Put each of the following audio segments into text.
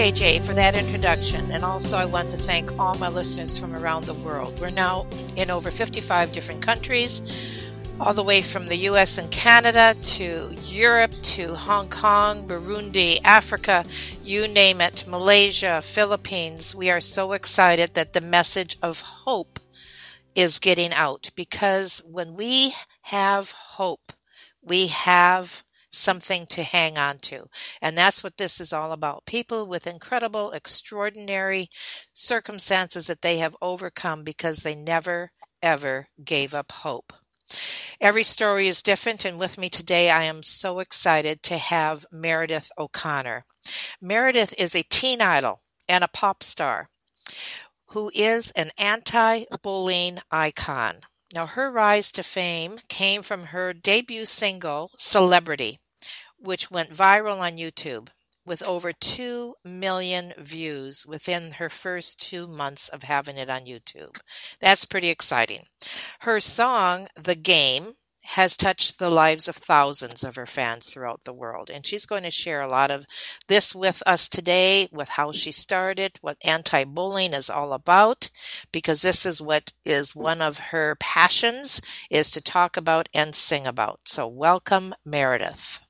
JJ for that introduction, and also I want to thank all my listeners from around the world. We're now in over 55 different countries, all the way from the US and Canada to Europe to Hong Kong, Burundi, Africa, you name it, Malaysia, Philippines. We are so excited that the message of hope is getting out because when we have hope, we have something to hang on to. And that's what this is all about. People with incredible, extraordinary circumstances that they have overcome because they never, ever gave up hope. Every story is different, and with me today, I am so excited to have Meredith O'Connor. Meredith is a teen idol and a pop star who is an anti bullying icon. Now, her rise to fame came from her debut single, Celebrity, which went viral on YouTube with over 2 million views within her first two months of having it on YouTube. That's pretty exciting. Her song, The Game, has touched the lives of thousands of her fans throughout the world. And she's going to share a lot of this with us today, with how she started, what anti bullying is all about, because this is what is one of her passions is to talk about and sing about. So welcome, Meredith.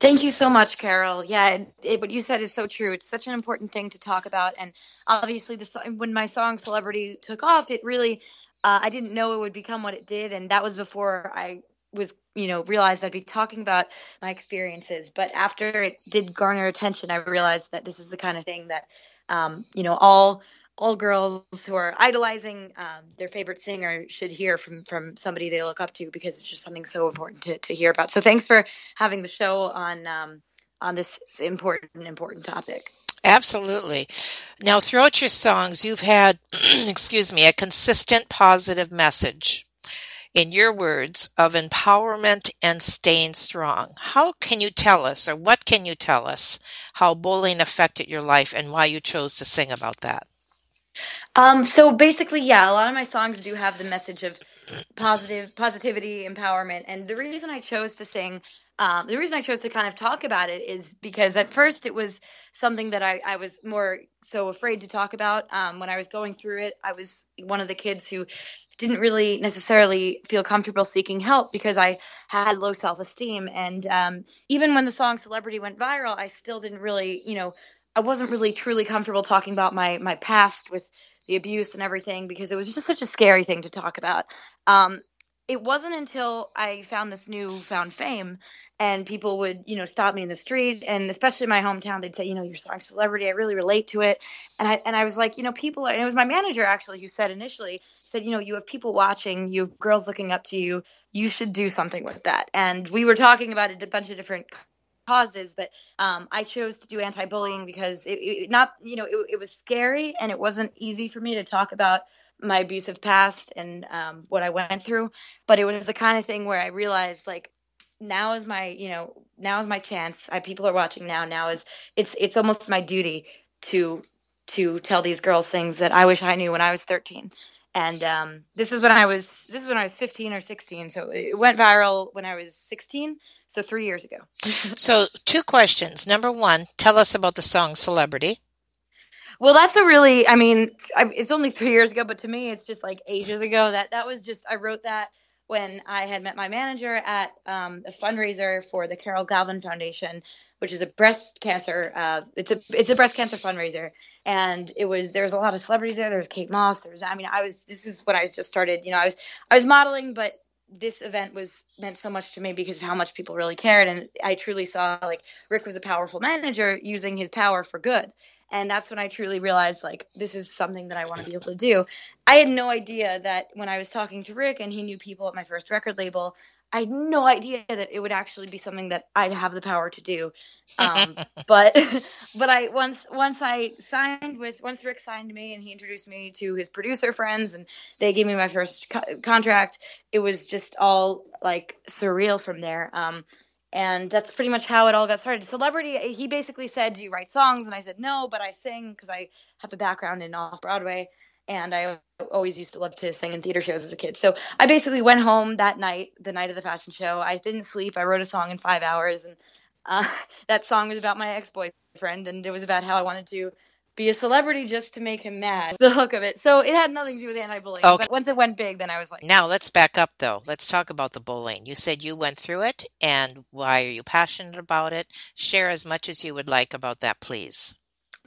Thank you so much, Carol. Yeah, it, it, what you said is so true. It's such an important thing to talk about, and obviously, the when my song "Celebrity" took off, it really uh, I didn't know it would become what it did, and that was before I was you know realized I'd be talking about my experiences. But after it did garner attention, I realized that this is the kind of thing that um, you know all all girls who are idolizing um, their favorite singer should hear from from somebody they look up to because it's just something so important to, to hear about. So thanks for having the show on um, on this important important topic. Absolutely. Now, throughout your songs, you've had, excuse me, a consistent positive message in your words, of empowerment and staying strong. How can you tell us, or what can you tell us, how bullying affected your life and why you chose to sing about that? Um, so basically, yeah, a lot of my songs do have the message of positive positivity, empowerment, and the reason I chose to sing um, the reason I chose to kind of talk about it is because at first it was something that I, I was more so afraid to talk about. Um, when I was going through it, I was one of the kids who didn't really necessarily feel comfortable seeking help because I had low self esteem. And um, even when the song Celebrity went viral, I still didn't really, you know, I wasn't really truly comfortable talking about my my past with the abuse and everything because it was just such a scary thing to talk about. Um, it wasn't until I found this new found fame and people would you know stop me in the street. And especially in my hometown they'd say you know your song celebrity. I really relate to it. And i and i was like you know people are, and it was my manager actually who said initially said you know you have people watching you have girls looking up to you. You should do something with that. And we were talking about a bunch of different causes but um, i chose to do anti-bullying because it, it not you know it, it was scary and it wasn't easy for me to talk about my abusive past and um, what I went through. But it was the kind of thing where I realized like now is my you know now is my chance. I, people are watching now. Now is it's it's almost my duty to to tell these girls things that i wish i knew when i was 13 and um, this is when i was this is when i was 15 or 16 so it went viral when i was 16 so three years ago. So two questions. Number one tell us about the song celebrity. Well that's a really i mean it's only three years ago but to me it's just like ages ago. That that was just i wrote that when I had met my manager at um, a fundraiser for the Carol Galvin Foundation, which is a breast cancer. Uh, it's a it's a breast cancer fundraiser, and it was there was a lot of celebrities there. There was Kate Moss. There was I mean I was this is when I was just started. You know I was I was modeling, but this event was meant so much to me because of how much people really cared. And i truly saw like rick was a powerful manager using his power for good. And that's when i truly realized like this is something that i want to be able to do. I had no idea that when i was talking to rick and he knew people at my first record label I had no idea that it would actually be something that I'd have the power to do. Um, but but I once once I signed with once Rick signed me and he introduced me to his producer friends and they gave me my first co- contract. It was just all like surreal from there. Um, and that's pretty much how it all got started. Celebrity, he basically said, "Do you write songs?" And I said, "No, but I sing because I have a background in off Broadway." And I always used to love to sing in theater shows as a kid. So I basically went home that night, the night of the fashion show. I didn't sleep. I wrote a song in five hours, and uh, that song was about my ex boyfriend, and it was about how I wanted to be a celebrity just to make him mad. The hook of it. So it had nothing to do with anti-bullying. Okay. But once it went big, then I was like. Now let's back up though. Let's talk about the bullying. You said you went through it, and why are you passionate about it? Share as much as you would like about that, please.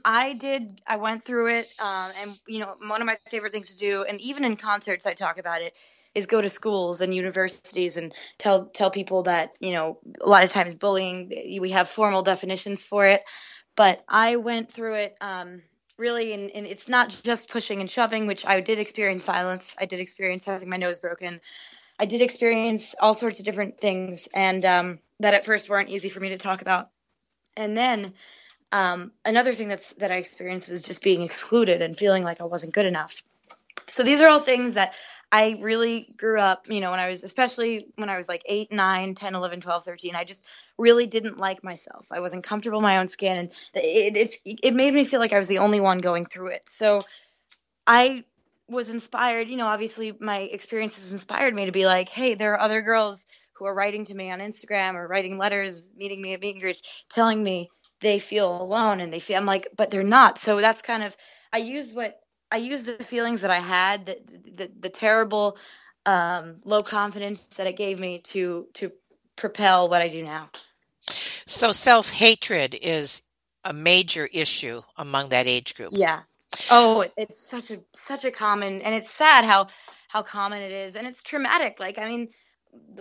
I did. I went through it, um, and you know, one of my favorite things to do, and even in concerts, I talk about it, is go to schools and universities and tell tell people that you know a lot of times bullying we have formal definitions for it, but I went through it um, really, and, and it's not just pushing and shoving, which I did experience violence. I did experience having my nose broken. I did experience all sorts of different things, and um, that at first weren't easy for me to talk about. And then um, another thing that's that I experienced was just being excluded and feeling like I wasn't good enough. So these are all things that I really grew up, you know, when I was, especially when I was like 8, 9, 10, 11, 12, 13, I just really didn't like myself. I wasn't comfortable in my own skin and it, it's, it made me feel like I was the only one going through it. So I was inspired, you know, obviously my experiences inspired me to be like, hey, there are other girls who are writing to me on Instagram or writing letters, meeting me at meet and greets, telling me they feel alone and they feel I'm like, but they're not. So that's kind of I use what I use the feelings that I had, the the, the terrible um, low confidence that it gave me to to propel what I do now. So self hatred is a major issue among that age group. Yeah. Oh, it's such a such a common and it's sad how how common it is and it's traumatic. Like I mean,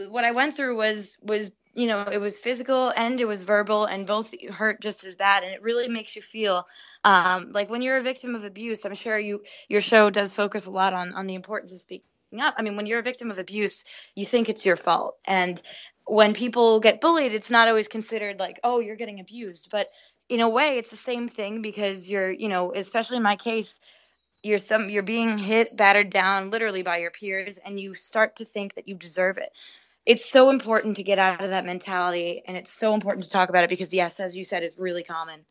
what I went through was was you know, it was physical and it was verbal, and both hurt just as bad. And it really makes you feel um, like when you're a victim of abuse. I'm sure you your show does focus a lot on on the importance of speaking up. I mean, when you're a victim of abuse, you think it's your fault, and when people get bullied, it's not always considered like, oh, you're getting abused, but in a way, it's the same thing because you're, you know, especially in my case, you're some you're being hit battered down literally by your peers and you start to think that you deserve it it's so important to get out of that mentality and it's so important to talk about it because yes as you said it's really common.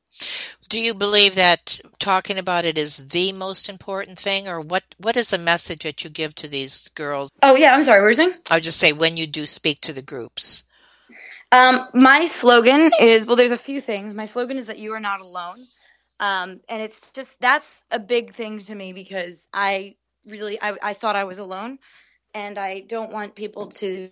Do you believe that talking about it is the most important thing or what what is the message that you give to these girls? Oh yeah i'm sorry what were you saying? I'll just say when you do speak to the groups. Um, my slogan is well there's a few things. My slogan is that you are not alone. Um, and it's just that's a big thing to me because i really I, I thought i was alone and I don't want people to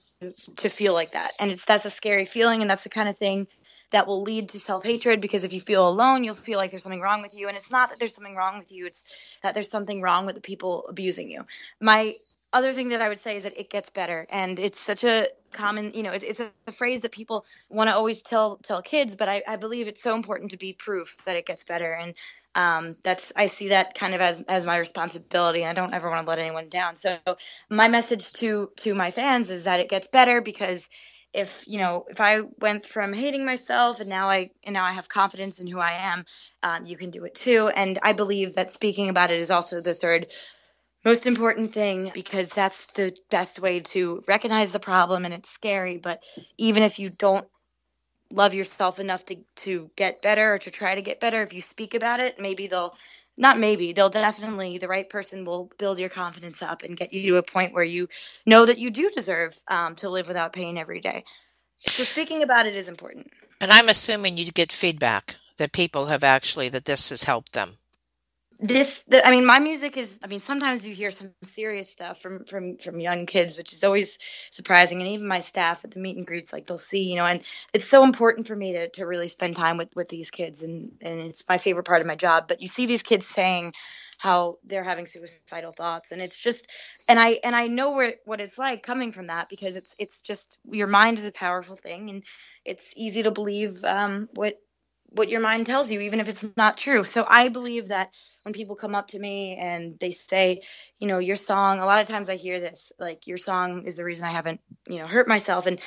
to feel like that. And it's that's a scary feeling, and that's the kind of thing that will lead to self hatred because if you feel alone, you'll feel like there's something wrong with you. And it's not that there's something wrong with you; it's that there's something wrong with the people abusing you. My other thing that I would say is that it gets better, and it's such a common, you know, it, it's a, a, phrase that people want to always tell tell kids, but I, I believe it's so important to be proof that it gets better. And um, that's I see that kind of as as my responsibility. I don't ever want to let anyone down. So my message to to my fans is that it gets better because if you know if I went from hating myself and now I and now I have confidence in who I am, um, you can do it too. And I believe that speaking about it is also the third most important thing because that's the best way to recognize the problem and it's scary but even if you don't love yourself enough to to get better or to try to get better. If you speak about it maybe they'll not maybe they'll definitely the right person will build your confidence up and get you to a point where you know that you do deserve um, to live without pain every day. So speaking about it is important. And i'm assuming you get feedback that people have actually that this has helped them this the, i mean my music is i mean sometimes you hear some serious stuff from from from young kids which is always surprising. And even my staff at the meet and greets like they'll see you know and it's so important for me to to really spend time with with these kids. And and it's my favorite part of my job. But you see these kids saying how they're having suicidal thoughts. And it's just and i and i know where what it's like coming from that because it's it's just your mind is a powerful thing. And it's easy to believe um, what what your mind tells you even if it's not true so i believe that when people come up to me and they say, you know, your song, a lot of times I hear this, like your song is the reason I haven't, you know, hurt myself and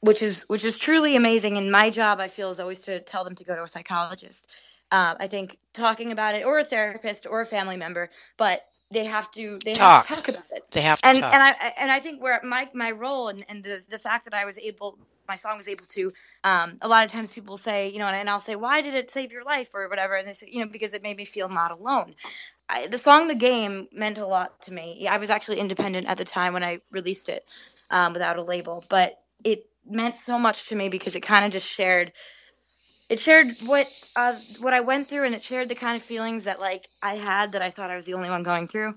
which is which is truly amazing and my job I feel is always to tell them to go to a psychologist. Uh, I think talking about it or a therapist or a family member, but they have to they talk. have to talk about it. They have to and, talk. And I and I think where my my role and, and the the fact that I was able my song was able to um, a lot of times people say you know and, and, i'll say why did it save your life or whatever and they say you know because it made me feel not alone I, the song the game meant a lot to me i was actually independent at the time when i released it um, without a label but it meant so much to me because it kind of just shared it shared what uh, what I went through, and it shared the kind of feelings that like I had that I thought I was the only one going through.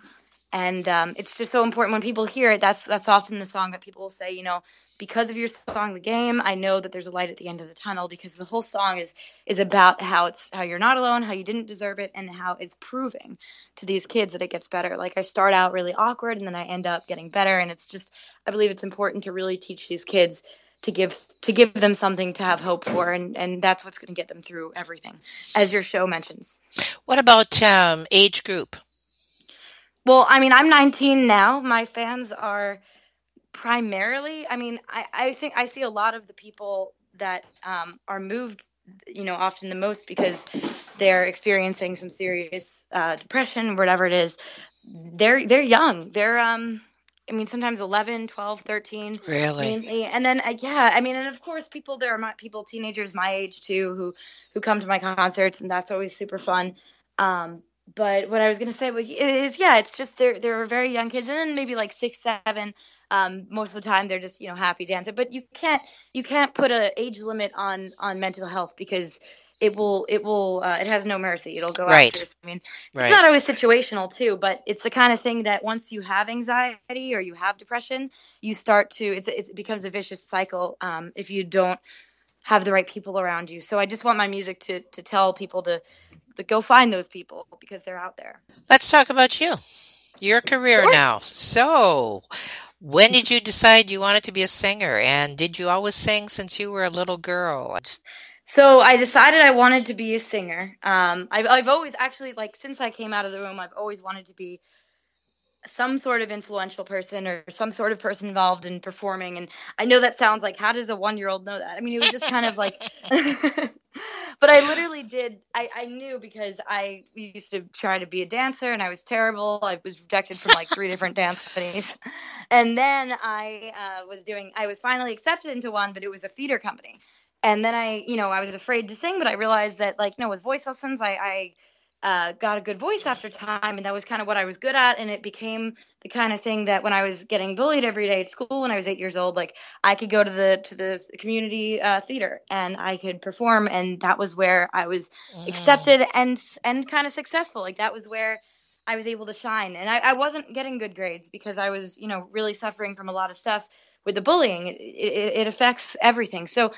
And um, it's just so important when people hear it. That's that's often the song that people will say, you know, because of your song the game i know that there's a light at the end of the tunnel because the whole song is is about how it's how you're not alone how you didn't deserve it and how it's proving to these kids that it gets better. Like i start out really awkward and then i end up getting better and it's just i believe it's important to really teach these kids to give to give them something to have hope for and and that's what's going to get them through everything as your show mentions. What about um, age group? Well i mean i'm 19 now. My fans are primarily i mean I, I think i see a lot of the people that um, are moved you know often the most because they're experiencing some serious uh, depression whatever it is they're they're young they're um I mean, sometimes 11, 12, 13. Really? Mainly. And then, uh, yeah, I mean, and of course, people, there are my, people, teenagers my age too, who, who come to my concerts, and that's always super fun. Um, but what I was gonna say is, yeah, it's just they're they're very young kids, and then maybe like six, seven. Um, most of the time, they're just you know happy dancing. But you can't you can't put a age limit on on mental health because it will it will uh, it has no mercy. It'll go right. after. I mean, right. it's not always situational too, but it's the kind of thing that once you have anxiety or you have depression, you start to it's it becomes a vicious cycle um, if you don't have the right people around you. So I just want my music to to tell people to to go find those people because they're out there. Let's talk about you. Your career sure. now. So, when did you decide you wanted to be a singer? And did you always sing since you were a little girl? So I decided I wanted to be a singer. Um, I've, I've always actually like since I came out of the room, I've always wanted to be some sort of influential person or some sort of person involved in performing. And I know that sounds like, how does a one year old know that? I mean, it was just kind of like, but I literally did. I, I knew because I used to try to be a dancer and I was terrible. I was rejected from like three different dance companies. And then I uh, was doing, I was finally accepted into one, but it was a theater company. And then I, you know, I was afraid to sing, but I realized that, like, you know, with voice lessons, I, I uh, got a good voice after time, and that was kind of what I was good at. And it became the kind of thing that when I was getting bullied every day at school when I was eight years old, like I could go to the to the community uh, theater and I could perform, and that was where I was accepted and and kind of successful. Like that was where I was able to shine, and I, I wasn't getting good grades because I was, you know, really suffering from a lot of stuff with the bullying. It, it, it affects everything. So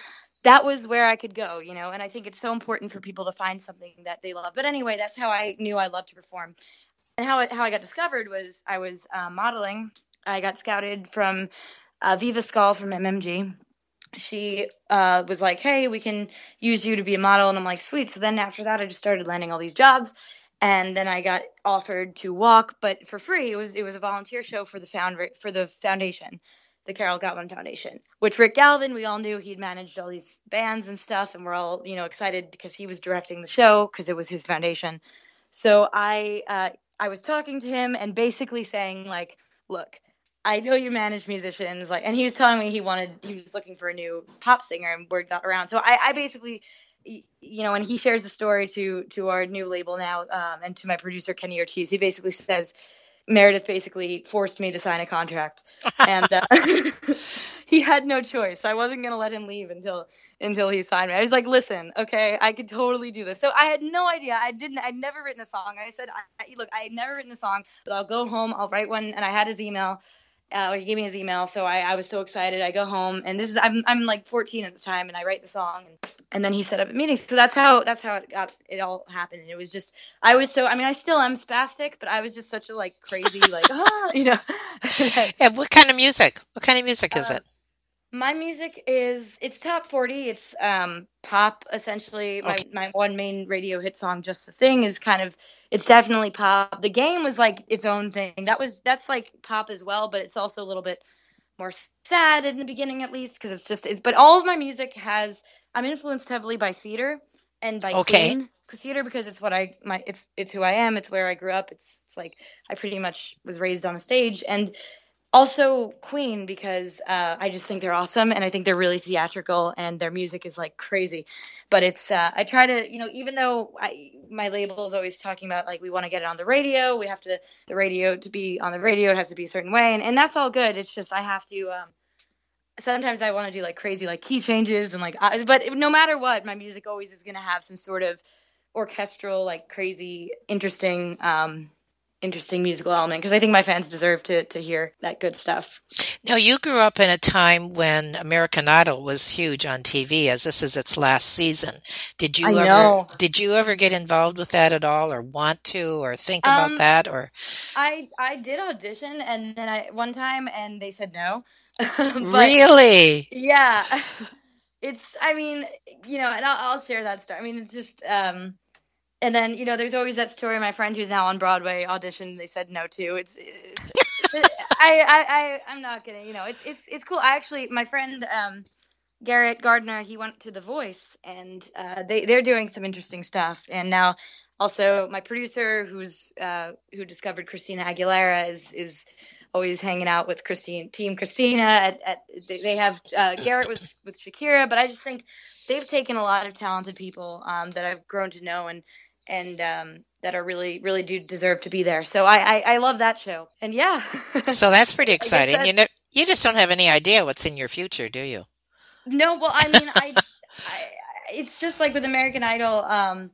that was where I could go, you know, and I think it's so important for people to find something that they love. But anyway, that's how I knew I loved to perform. And how, how I got discovered was I was uh, modeling. I got scouted from uh, Viva Skull from MMG. She uh, was like, hey, we can use you to be a model. And I'm like, sweet. So then after that, I just started landing all these jobs. And then I got offered to walk, but for free. It was it was a volunteer show for the found for the foundation the Carol Gottman Foundation, which Rick Galvin, we all knew he'd managed all these bands and stuff, and we're all, you know, excited because he was directing the show because it was his foundation. So I, uh, I was talking to him and basically saying like, look, I know you manage musicians, like, and he was telling me he wanted, he was looking for a new pop singer, and word got around. So I, I basically, you know, and he shares the story to to our new label now, um, and to my producer Kenny Ortiz. He basically says Meredith basically forced me to sign a contract, and uh, he had no choice. I wasn't gonna let him leave until until he signed me. I was like, "Listen, okay, I could totally do this." So I had no idea. I didn't. I'd never written a song. I said, I, "Look, I had never written a song, but I'll go home. I'll write one." And I had his email. Uh, he gave me his email, so I, I was so excited. I go home, and this is I'm I'm like 14 at the time, and I write the song. And, and then he set up a meeting. So that's how that's how it got it all happened. And it was just I was so I mean I still am spastic, but I was just such a like crazy like ah you know. yeah, what kind of music? What kind of music is uh, it? My music is it's top 40. It's um pop essentially. Okay. My my one main radio hit song Just the Thing is kind of it's definitely pop. The game was like its own thing. That was that's like pop as well, but it's also a little bit more sad in the beginning at least because it's just it's but all of my music has I'm influenced heavily by theater and by okay. Queen theater because it's what I my it's it's who I am. It's where I grew up. It's it's like I pretty much was raised on a stage and also Queen because uh, I just think they're awesome and I think they're really theatrical and their music is like crazy. But it's uh, I try to you know even though I, my label is always talking about like we want to get it on the radio, we have to the radio to be on the radio it has to be a certain way and, and that's all good. It's just I have to um, sometimes I want to do like crazy like key changes and like but no matter what, my music always is going to have some sort of orchestral like crazy interesting um interesting musical element because I think my fans deserve to to hear that good stuff. Now you grew up in a time when American Idol was huge on TV as this is its last season. Did you I ever know. did you ever get involved with that at all or want to or think about um, that or I I did audition and then I one time and they said no. really? Yeah. It's, I mean, you know, and I'll, I'll, share that story. I mean, it's just, um, and then, you know, there's always that story. My friend who's now on Broadway auditioned, they said no to. It's, I, I, I, I'm not kidding. You know, it's, it's, it's cool. I actually, my friend, um, Garrett Gardner, he went to The Voice, and uh, they they're doing some interesting stuff. And now, also, my producer, who's uh, who discovered Christina Aguilera, is is always hanging out with Christine, Team Christina. At, at they have uh, Garrett was with Shakira, but I just think they've taken a lot of talented people um, that I've grown to know and and um, that are really really do deserve to be there. So I I, I love that show, and yeah. so that's pretty exciting. That, you know, you just don't have any idea what's in your future, do you? No, well, I mean, I, I it's just like with American Idol. Um,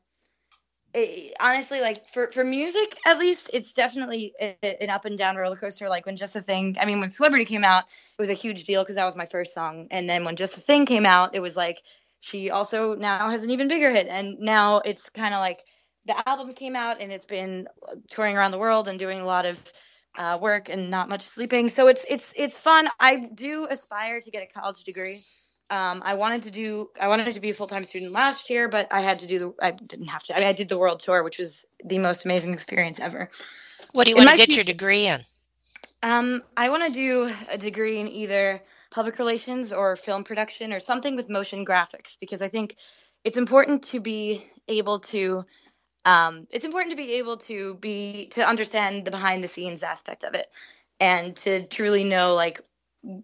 it, honestly, like for for music, at least, it's definitely an up and down roller coaster. Like when Just a Thing, I mean, when Celebrity came out, it was a huge deal because that was my first song, and then when Just a Thing came out, it was like she also now has an even bigger hit, and now it's kind of like the album came out and it's been touring around the world and doing a lot of uh, work and not much sleeping. So it's it's it's fun. I do aspire to get a college degree. Um, I wanted to do I wanted to be a full time student last year, but I had to do the I didn't have to. I, mean, I did the world tour, which was the most amazing experience ever. What do you want to get future, your degree in? Um, I want to do a degree in either public relations or film production or something with motion graphics because I think it's important to be able to um, it's important to be able to be to understand the behind the scenes aspect of it and to truly know like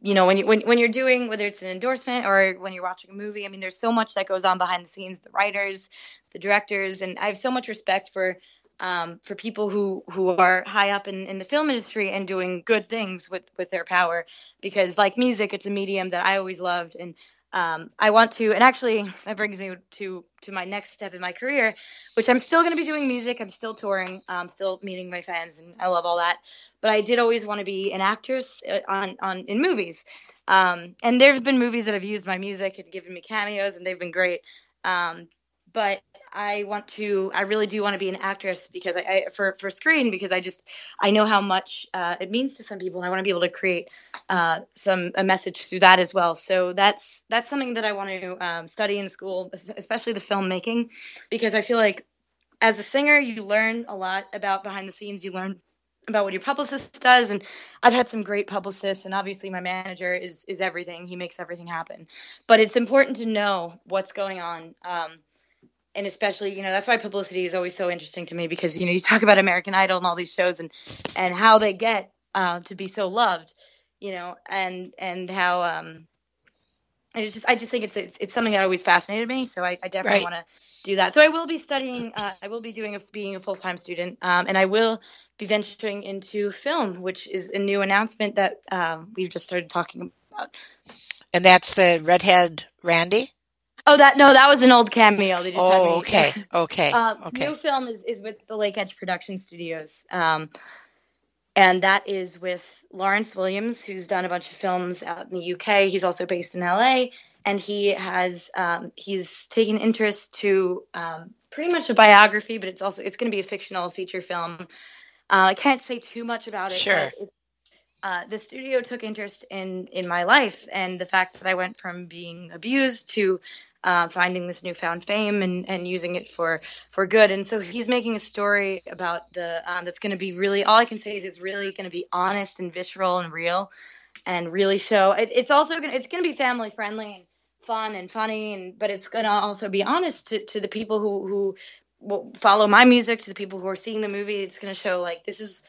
you know when you when, when you're doing whether it's an endorsement or when you're watching a movie i mean there's so much that goes on behind the scenes the writers the directors and i have so much respect for um, for people who who are high up in, in the film industry and doing good things with with their power because like music it's a medium that i always loved and um, I want to, and actually, that brings me to to my next step in my career, which I'm still going to be doing music. I'm still touring. I'm still meeting my fans, and I love all that. But I did always want to be an actress uh, on on in movies. Um, and there have been movies that have used my music and given me cameos, and they've been great. Um, but I want to, I really do want to be an actress because I, I for for screen because I just I know how much uh, it means to some people, and I want to be able to create uh, some a message through that as well. So that's that's something that I want to um, study in school, especially the filmmaking, because I feel like as a singer you learn a lot about behind the scenes. You learn about what your publicist does and i've had some great publicists and obviously my manager is is everything he makes everything happen but it's important to know what's going on um, and especially you know that's why publicity is always so interesting to me because you know you talk about American Idol and all these shows and and how they get uh, to be so loved, you know, and and how um and it's just I just think it's it's, it's something that always fascinated me. So I, I definitely right. want to do that. So I will be studying. Uh, I will be doing a, being a full time student, um, and I will be venturing into film, which is a new announcement that um, we've just started talking about. And that's the redhead Randy. Oh, that no, that was an old cameo. They just oh, had me. okay, okay, uh, okay. New film is, is with the Lake Edge Production Studios, um, and that is with Lawrence Williams, who's done a bunch of films out in the UK. He's also based in LA, and he has um, he's taken interest to um, pretty much a biography, but it's also it's going to be a fictional feature film. Uh, I can't say too much about it. Sure. It, uh, the studio took interest in in my life and the fact that I went from being abused to uh, finding this newfound fame and, and using it for for good. And so he's making a story about the um, that's going to be really all I can say is it's really going to be honest and visceral and real, and really show. It, it's also going it's going to be family friendly and fun and funny, and but it's going to also be honest to, to the people who who will follow my music to the people who are seeing the movie. It's going to show like this is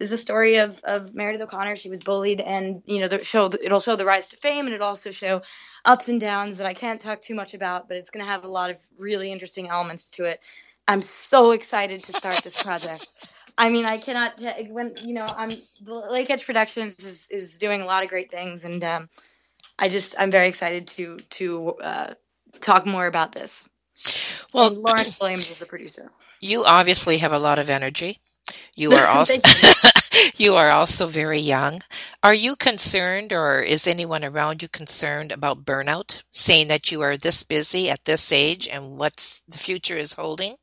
is a story of of Meredith O'Connor. She was bullied, and you know, the show it'll show the rise to fame, and it'll also show ups and downs that I can't talk too much about, but it's going to have a lot of really interesting elements to it. I'm so excited to start this project. I mean, I cannot when you know I'm Lake Edge Productions is is doing a lot of great things, and um, I just I'm very excited to to uh, talk more about this. Well, and Lawrence Williams is the producer. You obviously have a lot of energy. You are also you are also very young. Are you concerned or is anyone around you concerned about burnout, saying that you are this busy at this age and what's the future is holding?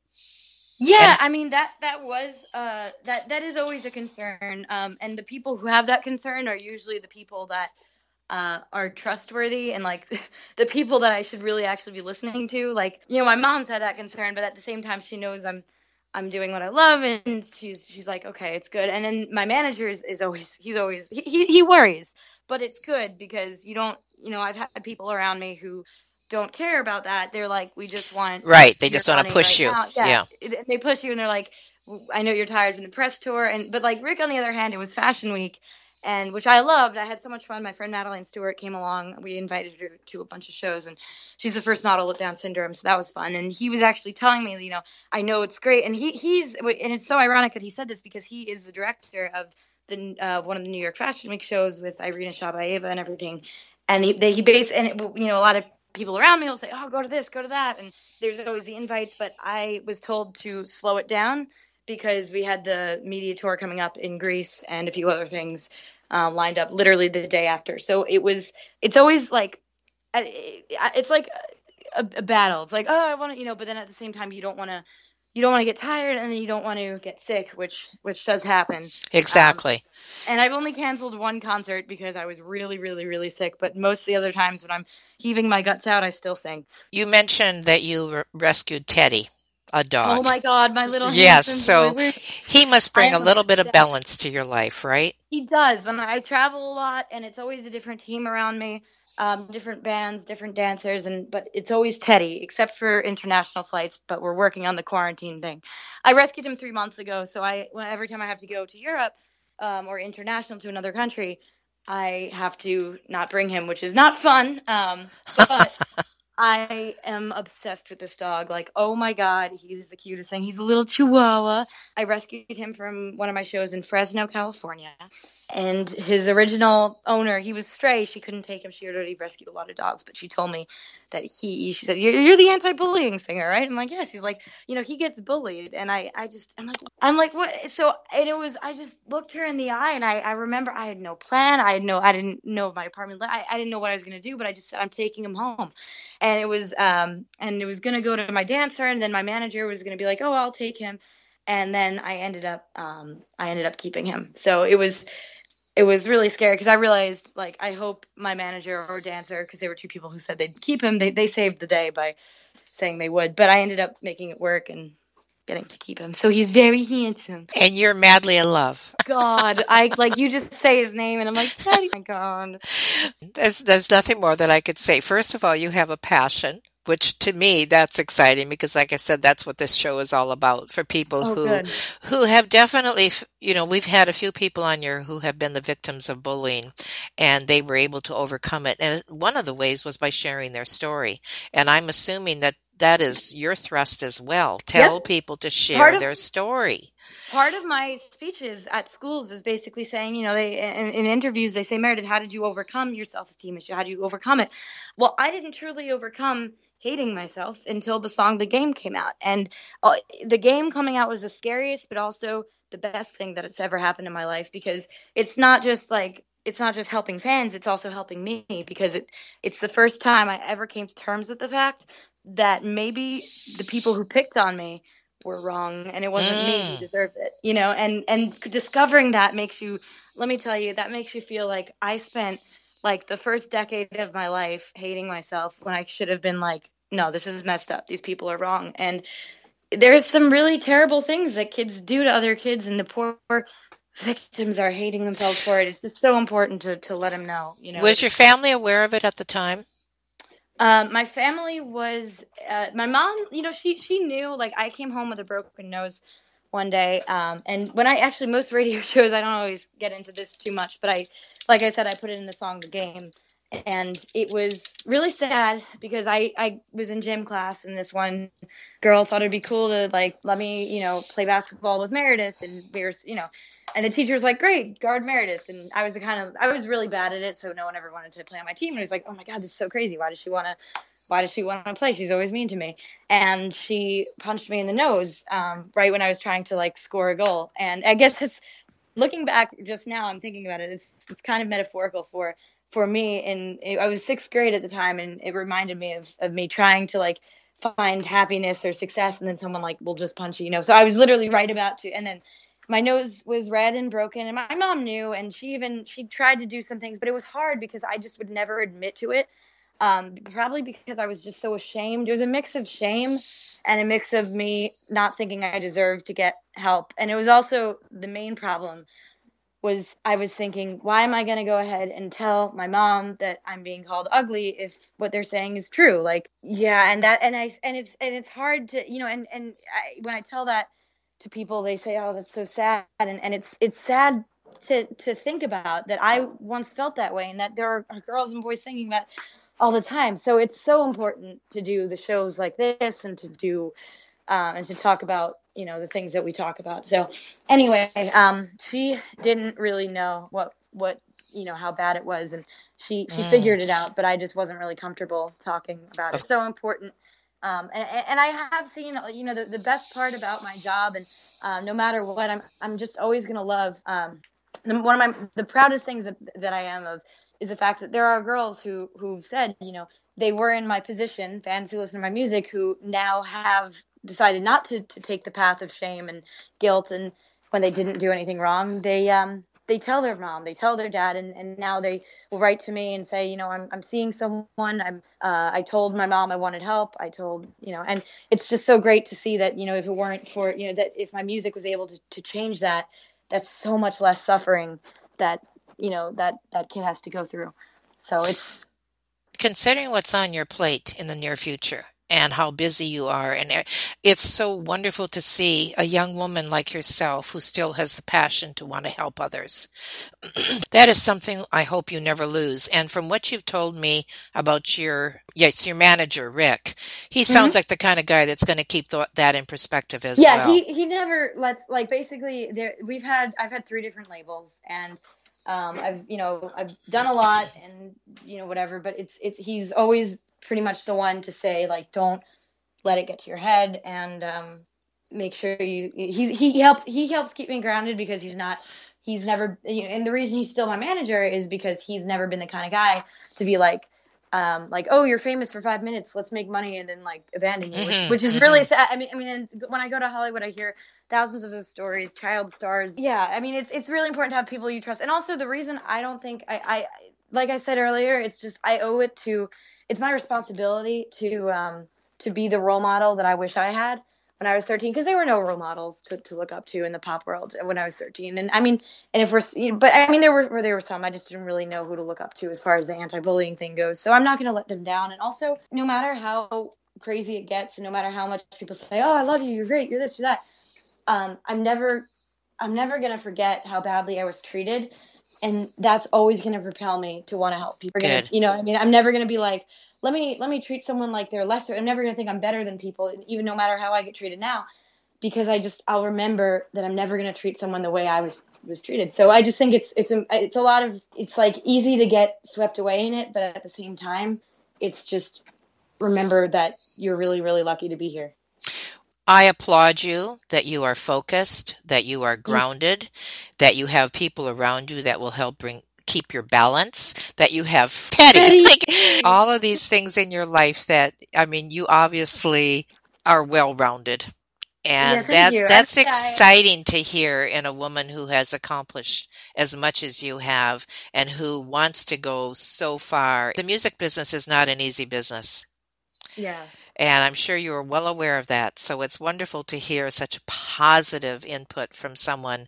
Yeah, and, I mean that that was uh that that is always a concern. Um and the people who have that concern are usually the people that uh, are trustworthy and like the people that I should really actually be listening to. Like, you know, my mom's had that concern, but at the same time, she knows I'm I'm doing what I love, and she's she's like, okay, it's good. And then my manager is, is always he's always he, he, he worries, but it's good because you don't you know I've had people around me who don't care about that. They're like, we just want right. They just want to push right you. Yeah. yeah, they push you, and they're like, I know you're tired from the press tour, and but like Rick on the other hand, it was Fashion Week, and which I loved. I had so much fun. My friend Madeline Stuart came along. We invited her to a bunch of shows, and she's the first model with Down syndrome, so that was fun. And he was actually telling me, you know, I know it's great, and he he's and it's so ironic that he said this because he is the director of the uh, one of the New York Fashion Week shows with Irina Shabayeva and everything. And he they, he based and it, you know a lot of people around me will say, "Oh, go to this, go to that," and there's always the invites. But I was told to slow it down because we had the media tour coming up in Greece and a few other things uh, lined up literally the day after. So it was, it's always like, it's like a, a battle. It's like, oh, I want to, you know, but then at the same time, you don't want to, you don't want to get tired and then you don't want to get sick, which which does happen. Exactly. Um, and I've only canceled one concert because I was really, really, really sick. But most of the other times when I'm heaving my guts out, I still sing. You mentioned that you re- rescued Teddy a dog. Oh my God, my little yes. So boy. he must bring a little bit of balance to your life, right? He does. When I travel a lot, and it's always a different team around me, um, different bands, different dancers, and but it's always Teddy, except for international flights. But we're working on the quarantine thing. I rescued him three months ago, so I every time I have to go to Europe um, or international to another country, I have to not bring him, which is not fun. Um, but I am obsessed with this dog. Like, oh my god, he's the cutest thing. He's a little chihuahua. I rescued him from one of my shows in Fresno, California. And his original owner, he was stray. She couldn't take him. She had already rescued a lot of dogs, but she told me that he, she said, you're, you're the anti-bullying singer, right? I'm like, yeah. She's like, you know, he gets bullied. And I, I just, I'm like, I'm like, what? So, and it was, I just looked her in the eye and I, I remember I had no plan. I had no, I didn't know my apartment. I, I didn't know what I was going to do, but I just said, I'm taking him home. And it was, um, and it was to go to my dancer. And then my manager was to be like, oh, I'll take him. And then I ended up, um, I ended up keeping him. So it was, it was really scary because I realized like I hope my manager or dancer because there were two people who said they'd keep him they they saved the day by saying they would but I ended up making it work and getting to keep him. So he's very handsome. And you're madly in love. God I like you just say his name and I'm like oh my God. There's there's nothing more that I could say. First of all you have a passion which to me that's exciting because like I said that's what this show is all about for people Oh, who good. who have definitely you know we've had a few people on here who have been the victims of bullying and they were able to overcome it and one of the ways was by sharing their story and I'm assuming that that is your thrust as well tell Yep. people to share of- their story part of my speeches at schools is basically saying, you know, they in, in interviews they say, Meredith, how did you overcome your self-esteem issue? How did you overcome it? Well, I didn't truly overcome hating myself until the song "The Game" came out, and uh, the game coming out was the scariest, but also the best thing that it's ever happened in my life because it's not just like it's not just helping fans it's also helping me because it it's the first time i ever came to terms with the fact that maybe the people who picked on me were wrong and it wasn't me who Mm. deserved it you know and and discovering that makes you let me tell you that makes you feel like i spent like the first decade of my life hating myself when i should have been like no this is messed up these people are wrong and there's some really terrible things that kids do to other kids and the poor victims are hating themselves for it it's just so important to, to let them know you know was your family aware of it at the time um, my family was uh, my mom. You know, she she knew. Like, I came home with a broken nose one day, um, and when I actually most radio shows, I don't always get into this too much, but I, like I said, I put it in the song "The Game," and it was really sad because I I was in gym class, and this one girl thought it'd be cool to like let me you know play basketball with Meredith, and we were you know. And the teacher was like, "Great, guard Meredith." And I was the kind of I was really bad at it, so no one ever wanted to play on my team. And it was like, "Oh my god, this is so crazy. Why does she want to? Why does she want to play? She's always mean to me." And she punched me in the nose um, right when I was trying to like score a goal. And I guess it's looking back just now. I'm thinking about it. It's it's kind of metaphorical for for me. And I was sixth grade at the time, and it reminded me of of me trying to like find happiness or success, and then someone like will just punch you. You know. So I was literally right about to, and then my nose was red and broken and my mom knew and she even she tried to do some things but it was hard because i just would never admit to it um, probably because i was just so ashamed. It was a mix of shame and a mix of me not thinking i deserved to get help. And it was also the main problem was i was thinking why am i going to go ahead and tell my mom that i'm being called ugly if what they're saying is true? Like yeah and that and i and it's and it's hard to you know and and I, when i tell that to people they say oh that's so sad. And, and it's it's sad to to think about that i once felt that way and that there are girls and boys thinking that all the time so it's so important to do the shows like this and to do um, and to talk about you know the things that we talk about so anyway um she didn't really know what what you know how bad it was and she she Mm. figured it out but i just wasn't really comfortable talking about it so important um, and, and I have seen, you know, the, the best part about my job, and um, no matter what, I'm I'm just always gonna love. Um, the- one of my the proudest things that that I am of is the fact that there are girls who who've said, you know, they were in my position, fans who listen to my music, who now have decided not to to take the path of shame and guilt, and when they didn't do anything wrong, they um they tell their mom, they tell their dad, and, and now they will write to me and say, you know, I'm, I'm seeing someone. I'm uh, I told my mom I wanted help. I told you know, and it's just so great to see that you know if it weren't for you know that if my music was able to, to change that, that's so much less suffering that you know that that kid has to go through. So it's considering what's on your plate in the near future and how busy you are and it's so wonderful to see a young woman like yourself who still has the passion to want to help others. That is something i hope you never lose. And from what you've told me about your yes your manager rick he mm-hmm. sounds like the kind of guy that's going to keep th- that in perspective as yeah well. yeah he he never lets like basically there we've had i've had three different labels and um i've you know i've done a lot and you know whatever but it's it's he's always pretty much the one to say like don't let it get to your head and um make sure you he he helps he helps keep me grounded because he's not he's never you know, and the reason he's still my manager is because he's never been the kind of guy to be like um, like, oh, you're famous for five minutes, let's make money, and then like abandon you, Mhm, which, which is really sad. I mean, I mean, and when I go to Hollywood, I hear thousands of those stories, child stars. Yeah, I mean, it's it's really important to have people you trust, and also the reason I don't think I, I like I said earlier, it's just I owe it to, it's my responsibility to um to be the role model that I wish I had when I was 13 because there were no role models to, to look up to in the pop world when I was 13. And I mean, and if we're, but I mean, there were there were some I just didn't really know who to look up to as far as the anti-bullying thing goes. So I'm not going to let them down. And also, no matter how crazy it gets, and no matter how much people say, "Oh, I love you, you're great, you're this, you're that," um, I'm never, I'm never going to forget how badly I was treated. And that's always going to propel me to want to help people. Gonna, you know, I mean, I'm never going to be like, let me let me treat someone like they're lesser. I'm never gonna think I'm better than people, even no matter how I get treated now, because I just I'll remember that I'm never gonna treat someone the way I was was treated. So I just think it's it's a it's a lot of it's like easy to get swept away in it, but at the same time, it's just remember that you're really really lucky to be here. I applaud you that you are focused, that you are mm. grounded, that you have people around you that will help bring keep your balance, that you have Teddy, like, all of these things in your life that, I mean, you obviously are well rounded. And that's you. that's exciting to hear in a woman who has accomplished as much as you have and who wants to go so far. The music business is not an easy business. Yeah. And I'm sure you are well aware of that. So it's wonderful to hear such positive input from someone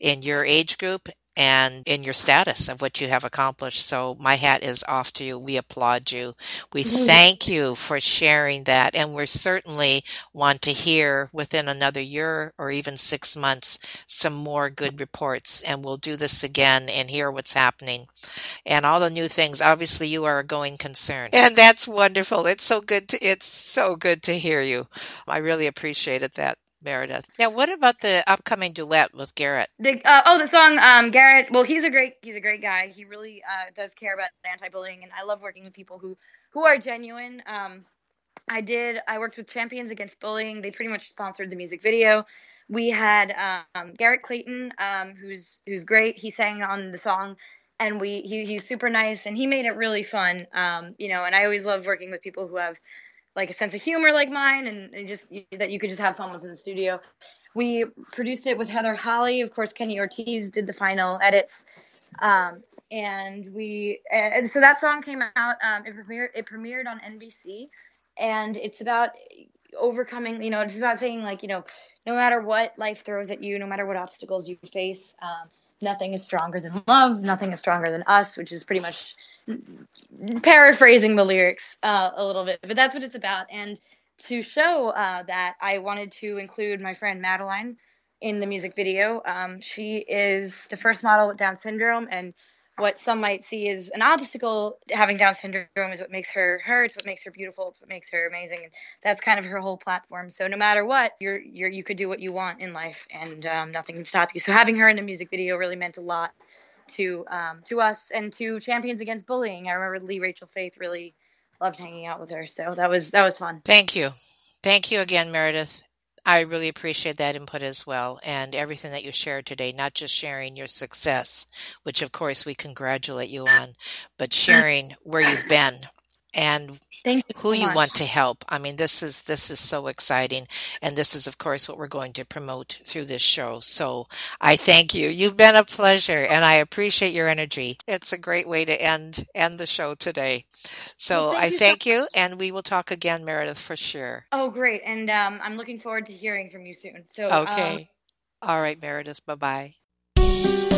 in your age group and in your status of what you have accomplished. So my hat is off to you. We applaud you. We thank you for sharing that. And we certainly want to hear within another year or even six months some more good reports. And we'll do this again and hear what's happening and all the new things. Obviously you are a going concern and that's wonderful. It's so good to, it's so good to hear you. I really appreciated that. Meredith. Now, what about the upcoming duet with Garrett? The, uh, oh, the song um, Garrett. Well, he's a great he's a great guy. He really uh, does care about anti-bullying, and I love working with people who who are genuine. Um, I did. I worked with Champions Against Bullying. They pretty much sponsored the music video. We had um, Garrett Clayton, um, who's who's great. He sang on the song, and we he, he's super nice, and he made it really fun. Um, you know, and I always love working with people who have like a sense of humor like mine and, and just that you could just have fun with in the studio. We produced it with Heather Holly. Of course, Kenny Ortiz did the final edits. Um, and we and so that song came out. Um, it premiered it premiered on NBC, and it's about overcoming. You know, it's about saying like you know, no matter what life throws at you, no matter what obstacles you face, um, nothing is stronger than love. Nothing is stronger than us, which is pretty much paraphrasing the lyrics uh, a little bit, but that's what it's about. And to show uh, that, I wanted to include my friend Madeline in the music video. Um, she is the first model with Down syndrome, and what some might see as an obstacle having Down syndrome is what makes her her. It's what makes her beautiful. It's what makes her amazing, and that's kind of her whole platform. So no matter what, you're you're you could do what you want in life, and um, nothing can stop you. So having her in the music video really meant a lot to um, to us and to Champions Against Bullying. I remember Lee Rachel Faith really loved hanging out with her, so that was that was fun. Thank you, thank you again, Meredith. I really appreciate that input as well and everything that you shared today, not just sharing your success, which of course we congratulate you on, but sharing where you've been and you who so you want to help. I mean, this is this is so exciting, and this is, of course, what we're going to promote through this show. So I thank you. You've been a pleasure, and I appreciate your energy. It's a great way to end end the show today. So well, thank I you thank so- you, and we will talk again, Meredith, for sure. Oh, great! And um, I'm looking forward to hearing from you soon. So okay, um, all right, Meredith. Bye bye.